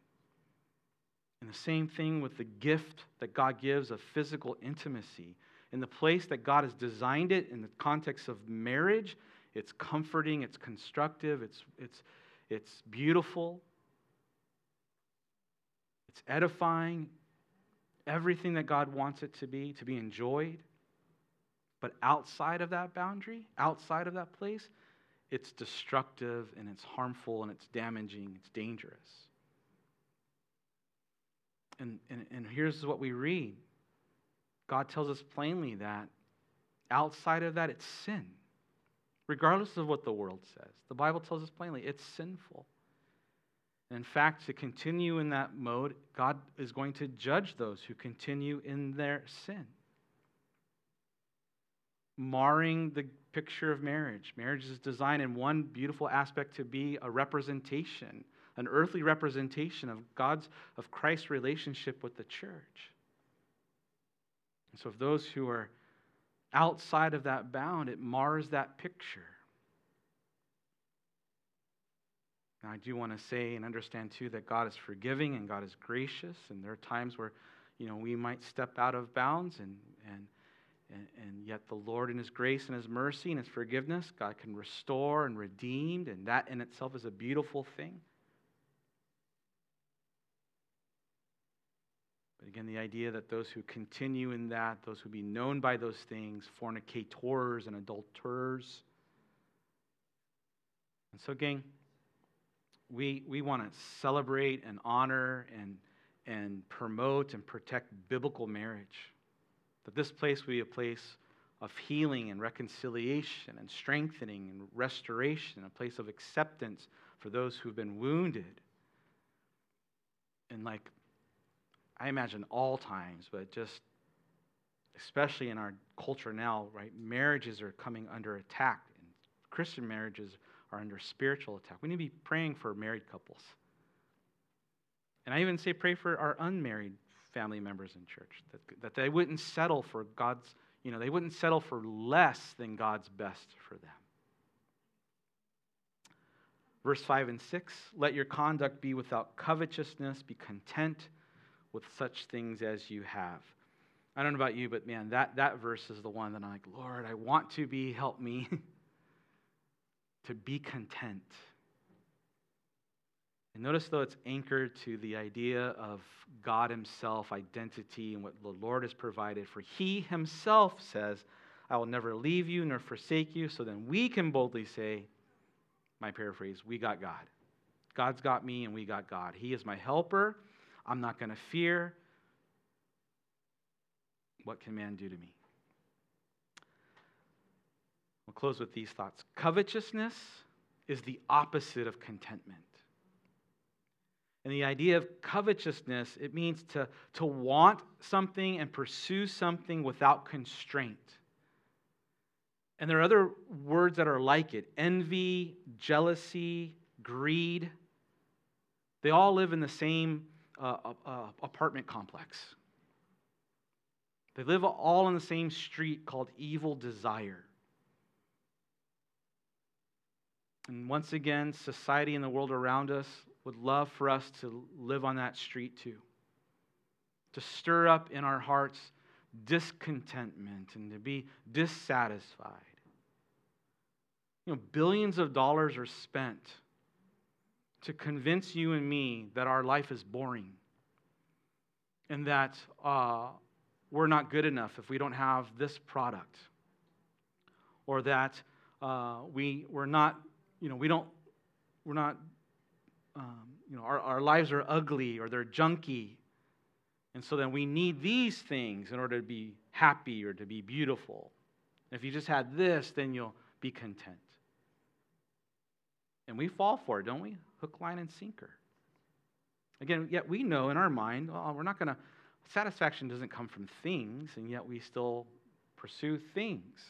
And the same thing with the gift that God gives of physical intimacy. In the place that God has designed it, in the context of marriage, it's comforting, it's constructive, it's, it's, it's beautiful, it's edifying, everything that God wants it to be, to be enjoyed. But outside of that boundary, outside of that place, it's destructive and it's harmful and it's damaging, it's dangerous. And, and, and here's what we read God tells us plainly that outside of that, it's sin. Regardless of what the world says, the Bible tells us plainly it's sinful. In fact, to continue in that mode, God is going to judge those who continue in their sin. Marring the picture of marriage. Marriage is designed in one beautiful aspect to be a representation, an earthly representation of God's, of Christ's relationship with the church. And so, if those who are outside of that bound, it mars that picture. I do want to say and understand too that God is forgiving and God is gracious, and there are times where, you know, we might step out of bounds and and And, and, yet, the Lord, in His grace and His mercy and His forgiveness, God can restore and redeem, and that in itself is a beautiful thing. Again, the idea that those who continue in that, those who be known by those things, fornicators and adulterers. And so, gang, we, we want to celebrate and honor and, and promote and protect biblical marriage. That this place will be a place of healing and reconciliation and strengthening and restoration, a place of acceptance for those who've been wounded. And like I imagine all times, but just especially in our culture now, right? Marriages are coming under attack, and Christian marriages are under spiritual attack. We need to be praying for married couples. And I even say pray for our unmarried family members in church, that, that they wouldn't settle for God's, you know, they wouldn't settle for less than God's best for them. Verse 5 and 6 Let your conduct be without covetousness, be content with such things as you have. I don't know about you, but man, that, that verse is the one that I'm like, Lord, I want to be, help me [LAUGHS] to be content. And notice, though, it's anchored to the idea of God Himself, identity, and what the Lord has provided. For He Himself says, I will never leave you nor forsake you. So then we can boldly say, my paraphrase, we got God. God's got me and we got God. He is my helper. I'm not going to fear. What can man do to me? We'll close with these thoughts. Covetousness is the opposite of contentment. And the idea of covetousness, it means to, to want something and pursue something without constraint. And there are other words that are like it envy, jealousy, greed. They all live in the same uh, uh, apartment complex. They live all on the same street called Evil Desire. And once again, society and the world around us would love for us to live on that street too. To stir up in our hearts discontentment and to be dissatisfied. You know, billions of dollars are spent to convince you and me that our life is boring and that uh, we're not good enough if we don't have this product or that uh, we, we're not, you know, we don't, we're not, um, you know, our, our lives are ugly or they're junky. And so then we need these things in order to be happy or to be beautiful. If you just had this, then you'll be content. And we fall for it, don't we? hook, line, and sinker. Again, yet we know in our mind, well, we're not going to, satisfaction doesn't come from things, and yet we still pursue things.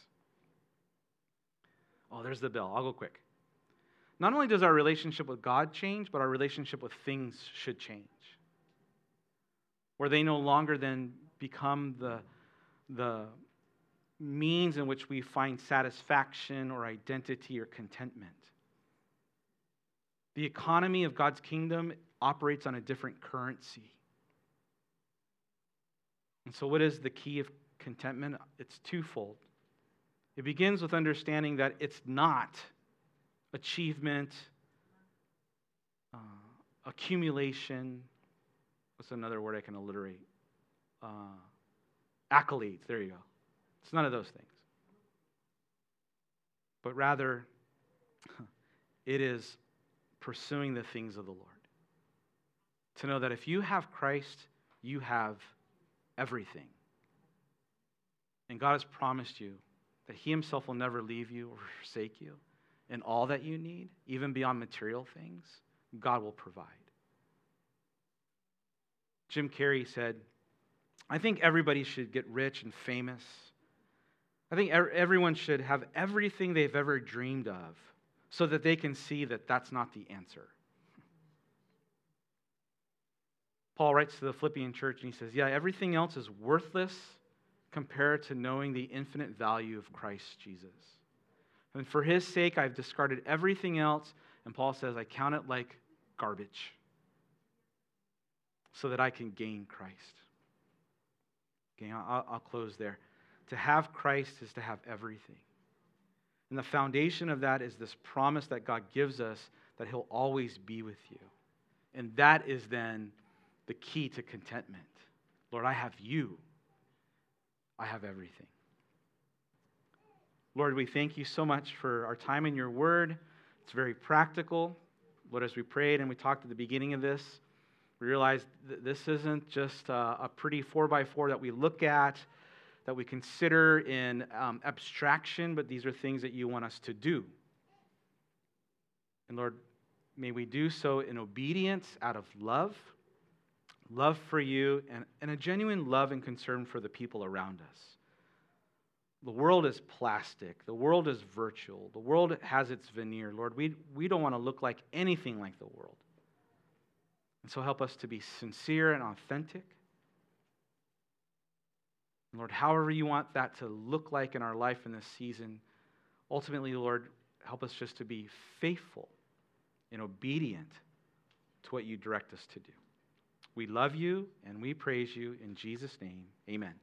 Oh, there's the bell. I'll go quick. Not only does our relationship with God change, but our relationship with things should change. Where they no longer then become the, the means in which we find satisfaction or identity or contentment. The economy of God's kingdom operates on a different currency. And so, what is the key of contentment? It's twofold. It begins with understanding that it's not achievement, uh, accumulation. What's another word I can alliterate? Uh, accolades. There you go. It's none of those things. But rather, [LAUGHS] it is pursuing the things of the Lord. To know that if you have Christ, you have everything. And God has promised you that He Himself will never leave you or [LAUGHS] forsake you. And all that you need, even beyond material things, God will provide. Jim Carrey said, I think everybody should get rich and famous. I think everyone should have everything they've ever dreamed of so that they can see that that's not the answer. Paul writes to the Philippian church and he says, Yeah, everything else is worthless compared to knowing the infinite value of Christ Jesus. And for his sake, I've discarded everything else. And Paul says, I count it like garbage so that I can gain Christ. Okay, I'll, I'll close there. To have Christ is to have everything. And the foundation of that is this promise that God gives us that He'll always be with you. And that is then the key to contentment. Lord, I have you, I have everything. Lord, we thank you so much for our time in your word. It's very practical. Lord, as we prayed and we talked at the beginning of this, we realized that this isn't just a, a pretty four by four that we look at, that we consider in um, abstraction, but these are things that you want us to do. And Lord, may we do so in obedience out of love, love for you, and, and a genuine love and concern for the people around us. The world is plastic. The world is virtual. The world has its veneer. Lord, we, we don't want to look like anything like the world. And so help us to be sincere and authentic. Lord, however you want that to look like in our life in this season, ultimately, Lord, help us just to be faithful and obedient to what you direct us to do. We love you and we praise you in Jesus' name. Amen.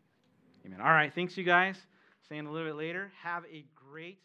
Amen. All right. Thanks, you guys. Staying a little bit later. Have a great